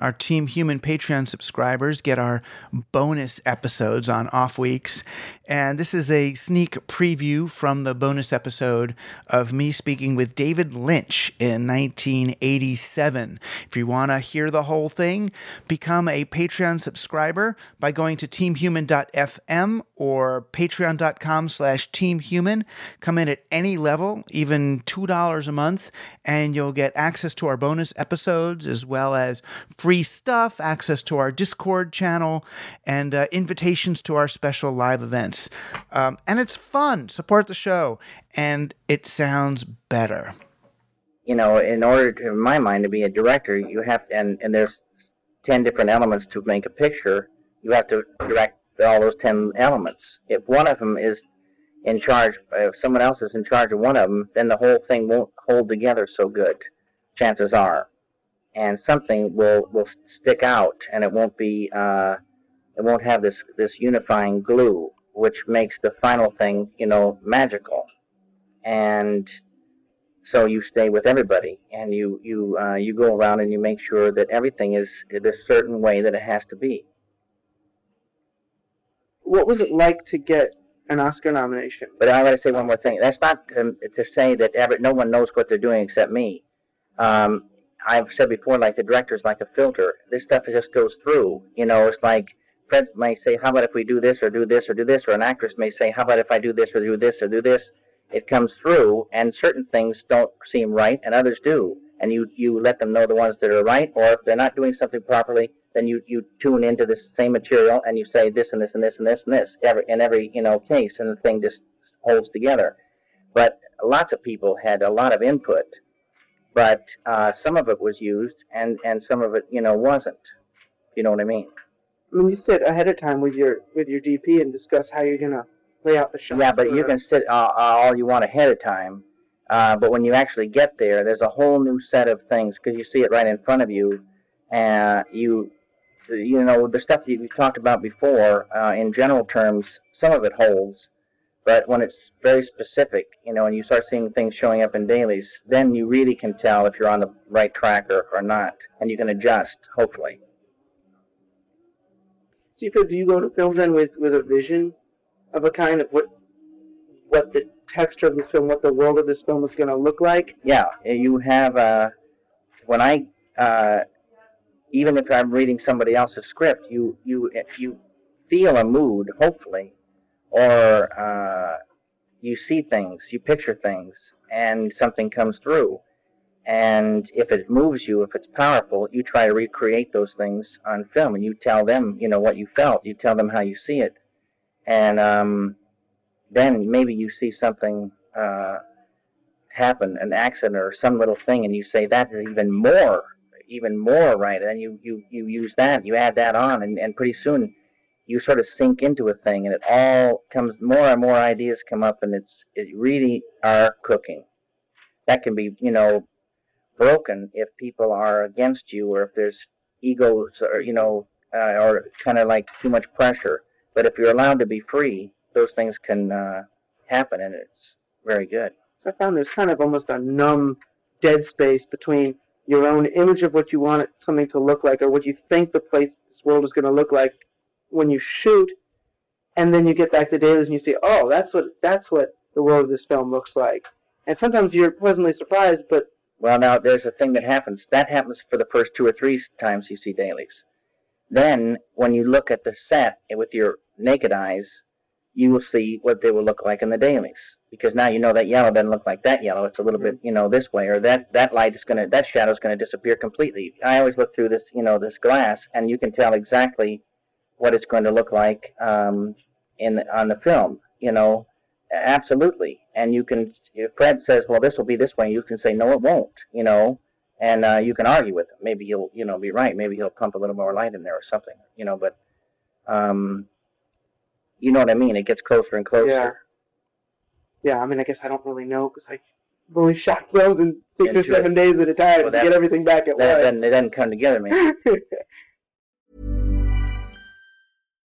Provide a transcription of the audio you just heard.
Our Team Human Patreon subscribers get our bonus episodes on off weeks. And this is a sneak preview from the bonus episode of me speaking with David Lynch in 1987. If you want to hear the whole thing, become a Patreon subscriber by going to teamhuman.fm or patreon.com slash teamhuman. Come in at any level, even $2 a month, and you'll get access to our bonus episodes as well as free stuff, access to our Discord channel, and uh, invitations to our special live events. Um, and it's fun. Support the show, and it sounds better. you know, in order to, in my mind, to be a director, you have to, and, and there's 10 different elements to make a picture, you have to direct all those 10 elements. If one of them is in charge, if someone else is in charge of one of them, then the whole thing won't hold together so good, chances are. And something will, will stick out, and it won't be, uh, it won't have this, this unifying glue, which makes the final thing, you know, magical. And so you stay with everybody and you you uh, you go around and you make sure that everything is this certain way that it has to be What was it like to get an Oscar nomination? but i got to say one more thing that's not um, to say that ever, no one knows what they're doing except me um, i've said before like the director is like a filter. This stuff just goes through you know it's like fred may say how about if we do this or do this or do this? Or an actress may say how about if i do this or do this or do this? It comes through and certain things don't seem right and others do. And you you let them know the ones that are right or if they're not doing something properly then you you tune into the same material and you say this and this and this and this and this every in every you know case and the thing just holds together. But lots of people had a lot of input but uh, some of it was used and and some of it you know wasn't you know what i mean I mean, you sit ahead of time with your with your DP and discuss how you're gonna lay out the shot. Yeah, but you can sit uh, uh, all you want ahead of time. Uh, but when you actually get there, there's a whole new set of things because you see it right in front of you. and you, you know, the stuff that we talked about before, uh, in general terms, some of it holds. But when it's very specific, you know, and you start seeing things showing up in dailies, then you really can tell if you're on the right track or, or not, and you can adjust, hopefully. So you feel, do you go to films then with with a vision of a kind of what what the texture of this film, what the world of this film is gonna look like? yeah, you have uh, when I uh, even if I'm reading somebody else's script, you you you feel a mood, hopefully, or uh, you see things, you picture things, and something comes through. And if it moves you, if it's powerful, you try to recreate those things on film, and you tell them, you know, what you felt. You tell them how you see it, and um, then maybe you see something uh, happen, an accident or some little thing, and you say that is even more, even more right, and you you you use that, you add that on, and and pretty soon you sort of sink into a thing, and it all comes more and more ideas come up, and it's it really are cooking. That can be you know broken if people are against you or if there's egos or you know uh, or kind of like too much pressure. But if you're allowed to be free, those things can uh, happen, and it's very good. So I found there's kind of almost a numb dead space between your own image of what you want something to look like or what you think the place, this world is going to look like when you shoot, and then you get back the dailies and you see, oh, that's what that's what the world of this film looks like. And sometimes you're pleasantly surprised, but well, now there's a thing that happens. That happens for the first two or three times you see dailies. Then, when you look at the set with your naked eyes, you will see what they will look like in the dailies. Because now you know that yellow doesn't look like that yellow. It's a little bit, you know, this way, or that that light is gonna, that shadow is gonna disappear completely. I always look through this, you know, this glass, and you can tell exactly what it's going to look like um, in on the film. You know, absolutely. And you can, if Fred says, well, this will be this way, you can say, no, it won't. You know, and uh, you can argue with him. Maybe he'll, you know, be right. Maybe he'll pump a little more light in there or something. You know, but. Um, you know what I mean? It gets closer and closer. Yeah. Yeah, I mean, I guess I don't really know because I've only shot those in six or seven days at a time well, to get everything back at that, once. Then it doesn't come together, man.